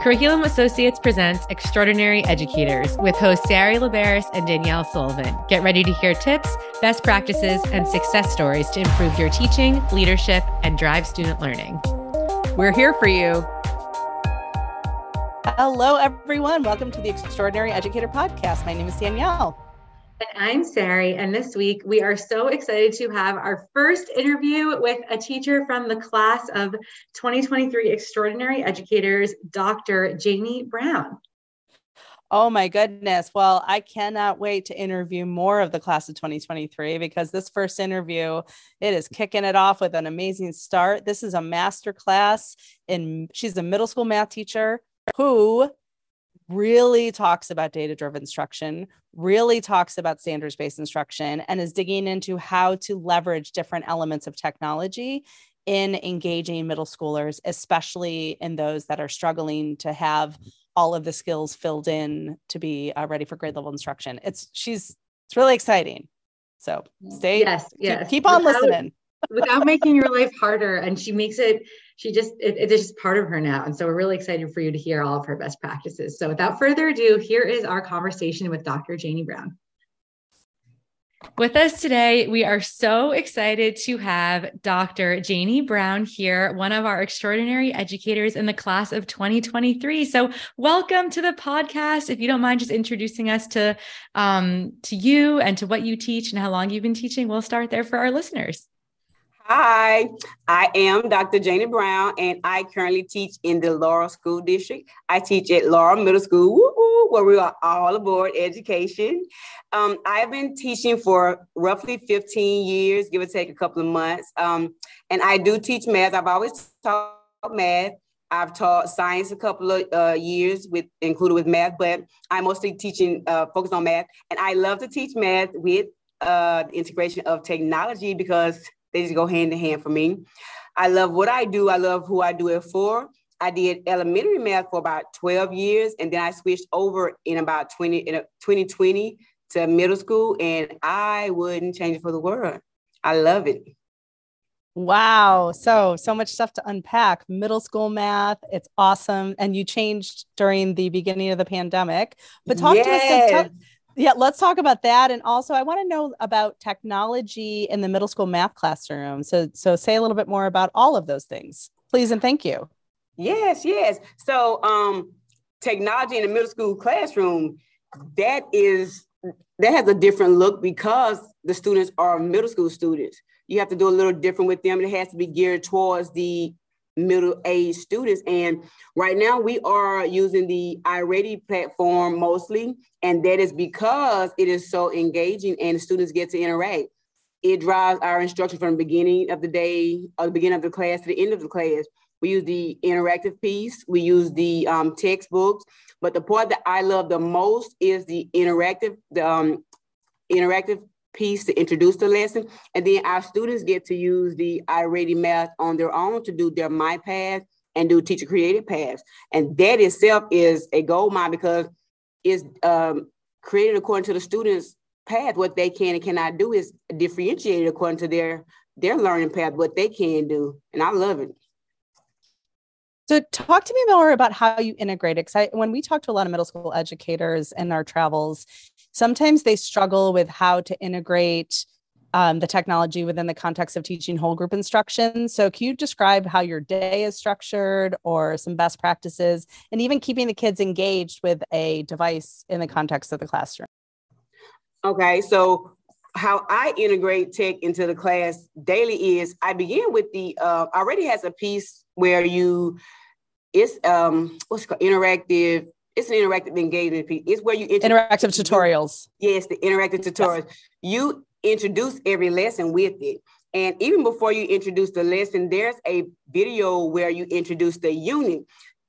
Curriculum Associates presents Extraordinary Educators with hosts Sari Laberis and Danielle Sullivan. Get ready to hear tips, best practices, and success stories to improve your teaching, leadership, and drive student learning. We're here for you. Hello, everyone. Welcome to the Extraordinary Educator Podcast. My name is Danielle. And I'm Sari. And this week, we are so excited to have our first interview with a teacher from the class of 2023 Extraordinary Educators, Dr. Janie Brown. Oh my goodness. Well, I cannot wait to interview more of the class of 2023 because this first interview, it is kicking it off with an amazing start. This is a master class in she's a middle school math teacher who really talks about data driven instruction, really talks about standards based instruction, and is digging into how to leverage different elements of technology in engaging middle schoolers, especially in those that are struggling to have all of the skills filled in to be uh, ready for grade level instruction. It's she's it's really exciting. So stay yes, yes. keep, keep on without, listening. Without making your life harder. And she makes it she just it, it's just part of her now and so we're really excited for you to hear all of her best practices so without further ado here is our conversation with dr janie brown with us today, we are so excited to have Dr. Janie Brown here, one of our extraordinary educators in the class of 2023. So, welcome to the podcast. If you don't mind just introducing us to um, to you and to what you teach and how long you've been teaching, we'll start there for our listeners. Hi, I am Dr. Janie Brown, and I currently teach in the Laurel School District. I teach at Laurel Middle School, where we are all aboard education. Um, I've been teaching for roughly 15 years, give or take a couple of months. Um, and I do teach math. I've always taught math. I've taught science a couple of uh, years with included with math, but I'm mostly teaching uh, focused on math. And I love to teach math with uh, integration of technology because they just go hand in hand for me. I love what I do. I love who I do it for. I did elementary math for about 12 years, and then I switched over in about 20 in 2020 to middle school, and I wouldn't change it for the world. I love it. Wow. So, so much stuff to unpack. Middle school math, it's awesome. And you changed during the beginning of the pandemic. But talk yes. to us. Talk, yeah, let's talk about that. And also, I want to know about technology in the middle school math classroom. So, so say a little bit more about all of those things, please, and thank you. Yes, yes. So, um, technology in the middle school classroom that is that has a different look because the students are middle school students. You have to do a little different with them. It has to be geared towards the middle age students. And right now we are using the iReady platform mostly. And that is because it is so engaging and students get to interact. It drives our instruction from the beginning of the day or the beginning of the class to the end of the class. We use the interactive piece, we use the um, textbooks, but the part that I love the most is the interactive, the um, interactive piece to introduce the lesson. And then our students get to use the iReady Math on their own to do their My Path and do teacher created paths. And that itself is a gold mine because it's um, created according to the students' path. What they can and cannot do is differentiated according to their their learning path, what they can do. And I love it. So, talk to me more about how you integrate it. Because when we talk to a lot of middle school educators in our travels, sometimes they struggle with how to integrate um, the technology within the context of teaching whole group instruction. So, can you describe how your day is structured or some best practices and even keeping the kids engaged with a device in the context of the classroom? Okay, so how I integrate tech into the class daily is I begin with the uh, iReady has a piece where you it's um what's called interactive it's an interactive engagement piece. It's where you interactive tutorials. Yes, the interactive tutorials. Yes. You introduce every lesson with it. And even before you introduce the lesson, there's a video where you introduce the unit.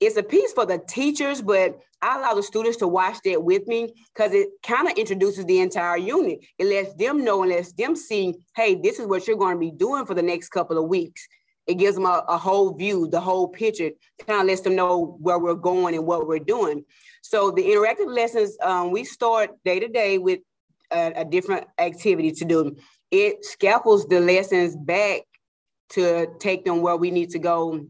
It's a piece for the teachers, but I allow the students to watch that with me because it kind of introduces the entire unit. It lets them know and lets them see, hey, this is what you're going to be doing for the next couple of weeks. It gives them a, a whole view, the whole picture, kind of lets them know where we're going and what we're doing. So the interactive lessons, um, we start day to day with a, a different activity to do. It scaffolds the lessons back to take them where we need to go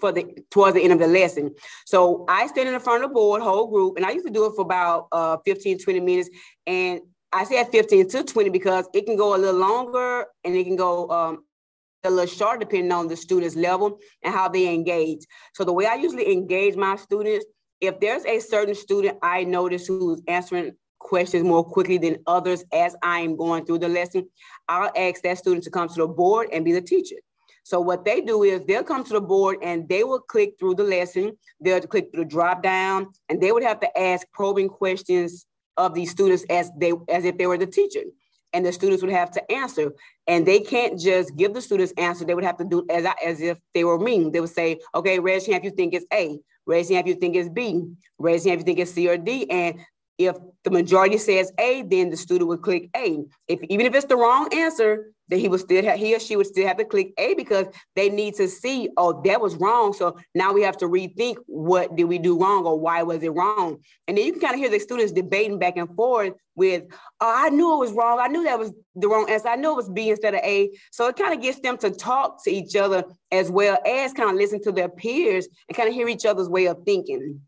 for the towards the end of the lesson. So I stand in the front of the board, whole group, and I used to do it for about uh, 15, 20 minutes. And I said 15 to 20 because it can go a little longer and it can go um, a little short depending on the student's level and how they engage. So the way I usually engage my students, if there's a certain student I notice who's answering questions more quickly than others as I'm going through the lesson, I'll ask that student to come to the board and be the teacher. So what they do is they'll come to the board and they will click through the lesson. They'll click through the drop down and they would have to ask probing questions of these students as they as if they were the teacher. And the students would have to answer. And they can't just give the students answer. They would have to do as as if they were me. They would say, okay, raise your hand if you think it's A, raise your hand if you think it's B, raise your hand if you think it's C or D. And if the majority says A, then the student would click A. If even if it's the wrong answer, then he would still have, he or she would still have to click A because they need to see, oh, that was wrong. So now we have to rethink what did we do wrong or why was it wrong? And then you can kind of hear the students debating back and forth with, oh, I knew it was wrong. I knew that was the wrong answer. I knew it was B instead of A. So it kind of gets them to talk to each other as well as kind of listen to their peers and kind of hear each other's way of thinking.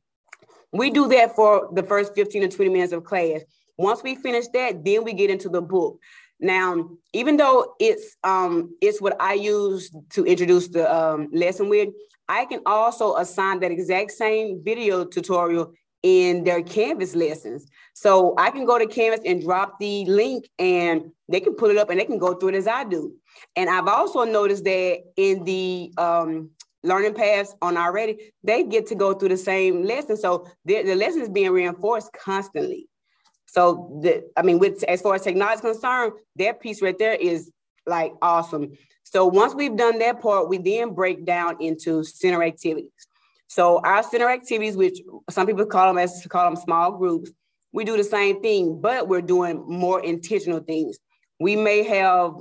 We do that for the first 15 to 20 minutes of class. Once we finish that, then we get into the book. Now, even though it's um, it's what I use to introduce the um, lesson with, I can also assign that exact same video tutorial in their Canvas lessons. So I can go to Canvas and drop the link and they can pull it up and they can go through it as I do. And I've also noticed that in the um, learning paths on iReady, they get to go through the same lesson. So the, the lesson is being reinforced constantly. So the, I mean, with as far as technology is concerned, that piece right there is like awesome. So once we've done that part, we then break down into center activities. So our center activities, which some people call them as call them small groups, we do the same thing, but we're doing more intentional things. We may have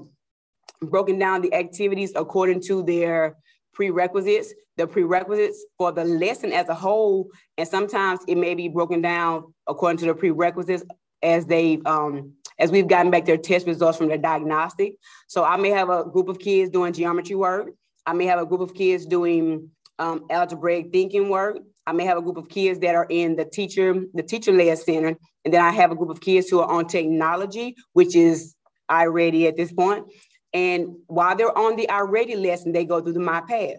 broken down the activities according to their prerequisites, the prerequisites for the lesson as a whole, and sometimes it may be broken down according to the prerequisites as they um, as we've gotten back their test results from their diagnostic. So I may have a group of kids doing geometry work. I may have a group of kids doing um, algebraic thinking work. I may have a group of kids that are in the teacher, the teacher-led center. And then I have a group of kids who are on technology, which is iReady at this point. And while they're on the iReady lesson, they go through the MyPath.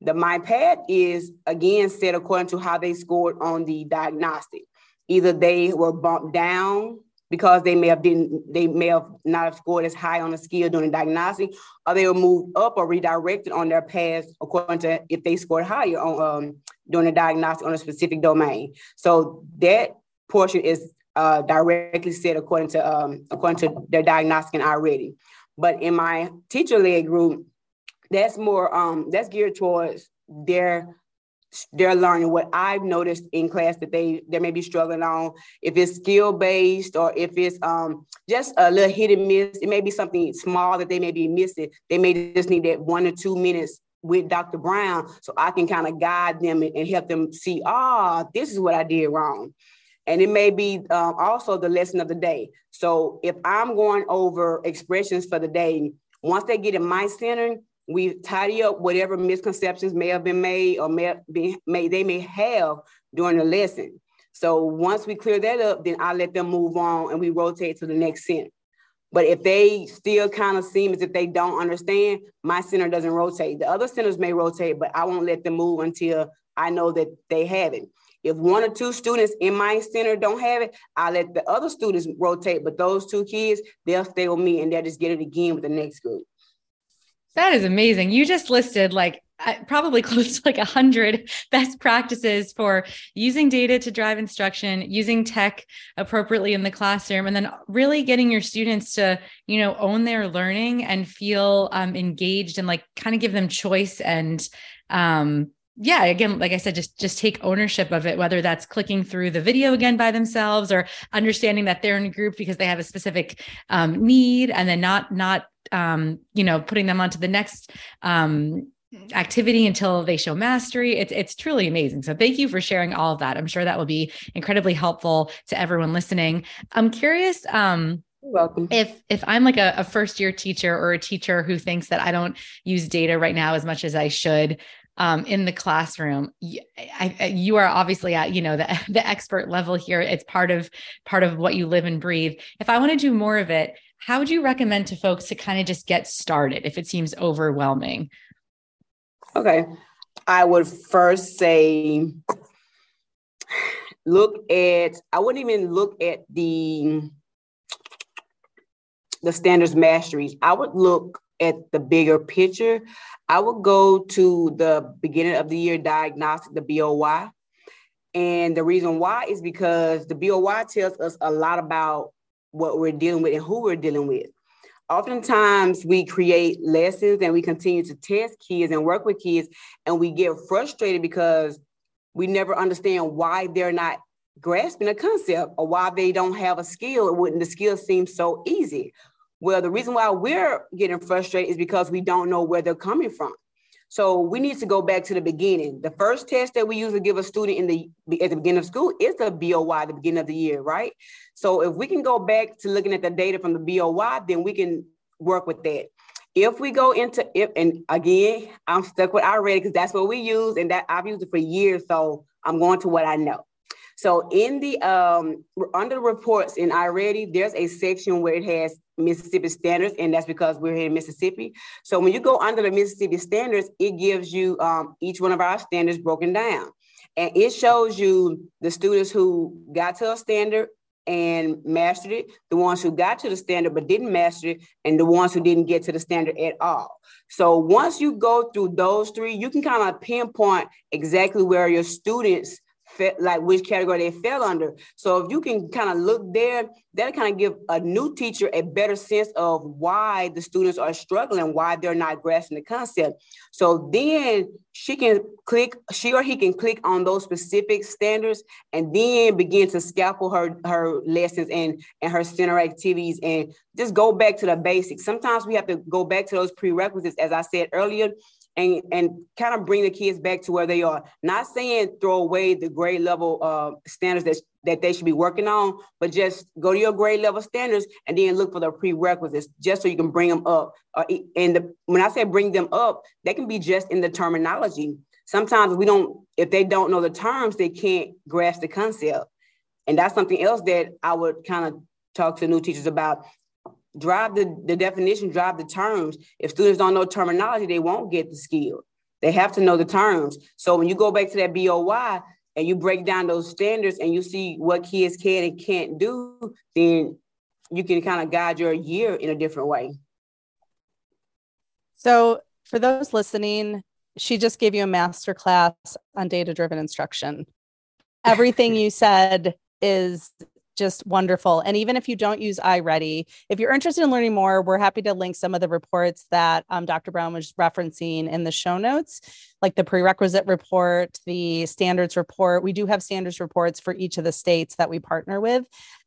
The MyPath is again set according to how they scored on the diagnostic. Either they were bumped down because they may have didn't they may have not have scored as high on the skill during the diagnostic, or they were moved up or redirected on their path according to if they scored higher on um, during the diagnostic on a specific domain. So that portion is uh, directly set according to um, according to their diagnostic and iReady. But in my teacher led group, that's more um, that's geared towards their their learning. What I've noticed in class that they they may be struggling on, if it's skill based or if it's um, just a little hit and miss, it may be something small that they may be missing. They may just need that one or two minutes with Dr. Brown so I can kind of guide them and, help them see, ah, oh, this is what I did wrong. And it may be um, also the lesson of the day. So if I'm going over expressions for the day, once they get in my center, we tidy up whatever misconceptions may have been made or may, be, may they may have during the lesson. So once we clear that up, then I let them move on and we rotate to the next center. But if they still kind of seem as if they don't understand, my center doesn't rotate. The other centers may rotate, but I won't let them move until I know that they have it. If one or two students in my center don't have it, I let the other students rotate. But those two kids, they'll stay with me and they'll just get it again with the next group. That is amazing. You just listed like uh, probably close to like a hundred best practices for using data to drive instruction, using tech appropriately in the classroom, and then really getting your students to, you know, own their learning and feel um, engaged and like kind of give them choice and um, yeah again like i said just just take ownership of it whether that's clicking through the video again by themselves or understanding that they're in a group because they have a specific um, need and then not not um, you know putting them onto the next um, activity until they show mastery. It's it's truly amazing. So thank you for sharing all of that. I'm sure that will be incredibly helpful to everyone listening. I'm curious um welcome. if if i'm like a, a first year teacher or a teacher who thinks that i don't use data right now as much as i should um, in the classroom. You, I, you are obviously at you know the the expert level here. It's part of part of what you live and breathe. If I want to do more of it, how would you recommend to folks to kind of just get started if it seems overwhelming? Okay, I would first say look at. I wouldn't even look at the the standards masteries. I would look at the bigger picture. I would go to the beginning of the year diagnostic, the BOY. And the reason why is because the BOY tells us a lot about what we're dealing with and who we're dealing with. Oftentimes, we create lessons and we continue to test kids and work with kids, and we get frustrated because we never understand why they're not grasping a concept or why they don't have a skill when the skill seems so easy. Well, the reason why we're getting frustrated is because we don't know where they're coming from. So we need to go back to the beginning. The first test that we usually give a student in the at the beginning of school is the BOY, the beginning of the year, right? So if we can go back to looking at the data from the BOY, then we can work with that. If we go into if and again, I'm stuck with iReady because that's what we use, and that I've used it for years. So I'm going to what I know. So in the um, under the reports in iReady, there's a section where it has Mississippi standards, and that's because we're here in Mississippi. So when you go under the Mississippi standards, it gives you um, each one of our standards broken down. And it shows you the students who got to a standard and mastered it, the ones who got to the standard but didn't master it, and the ones who didn't get to the standard at all. So once you go through those three, you can kind of pinpoint exactly where your students like which category they fell under. So if you can kind of look there, that'll kind of give a new teacher a better sense of why the students are struggling, why they're not grasping the concept. So then she can click, she or he can click on those specific standards and then begin to scaffold her her lessons and and her center activities and just go back to the basics. Sometimes we have to go back to those prerequisites, as I said earlier, and and kind of bring the kids back to where they are. Not saying throw away the grade level uh, standards that that they should be working on, but just go to your grade level standards and then look for the prerequisites just so you can bring them up. Uh, and the, when I say bring them up, they can be just in the terminology. Sometimes we don't, if they don't know the terms, they can't grasp the concept. And that's something else that I would kind of talk to new teachers about drive the, the definition, drive the terms. If students don't know terminology, they won't get the skill. They have to know the terms. So when you go back to that BOY and you break down those standards and you see what kids can and can't do, then you can kind of guide your year in a different way. So for those listening, she just gave you a master class on data driven instruction. Everything you said is just wonderful. And even if you don't use iReady, if you're interested in learning more, we're happy to link some of the reports that um, Dr. Brown was referencing in the show notes, like the prerequisite report, the standards report. We do have standards reports for each of the states that we partner with.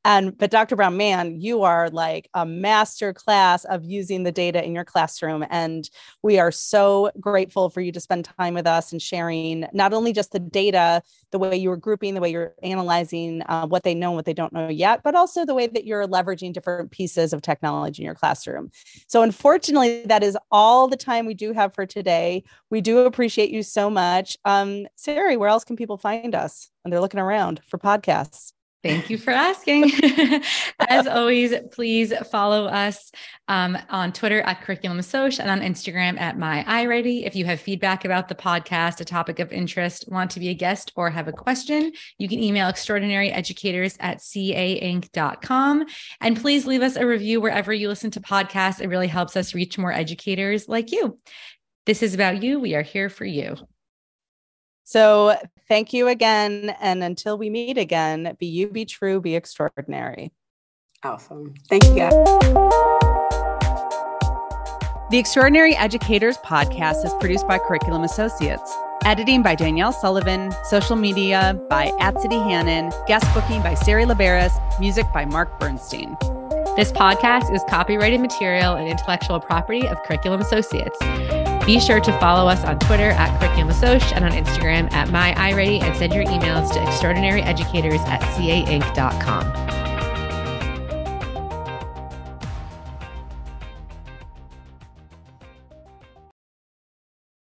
And but Dr. Brown, man, you are like a master class of using the data in your classroom. And we are so grateful for you to spend time with us and sharing not only just the data, the way you were grouping, the way you're analyzing uh, what they know and what they don't know yet, but also the way that you're leveraging different pieces of technology in your classroom. So unfortunately, that is all the time we do have for today. We do appreciate you so much. Um, Sari, where else can people find us when they're looking around for podcasts? Thank you for asking. As always, please follow us um, on Twitter at Curriculum Assoc and on Instagram at My iReady. If you have feedback about the podcast, a topic of interest, want to be a guest, or have a question, you can email extraordinaryeducators at cainc.com. And please leave us a review wherever you listen to podcasts. It really helps us reach more educators like you. This is about you. We are here for you. So thank you again. And until we meet again, be you, be true, be extraordinary. Awesome. Thank you, guys. The Extraordinary Educators podcast is produced by Curriculum Associates. Editing by Danielle Sullivan, social media by Atsity Hannon, guest booking by Sari Laberis, music by Mark Bernstein. This podcast is copyrighted material and intellectual property of Curriculum Associates. Be sure to follow us on Twitter at Curriculum Assoc and on Instagram at MyIReady and send your emails to extraordinaryeducators at cainc.com.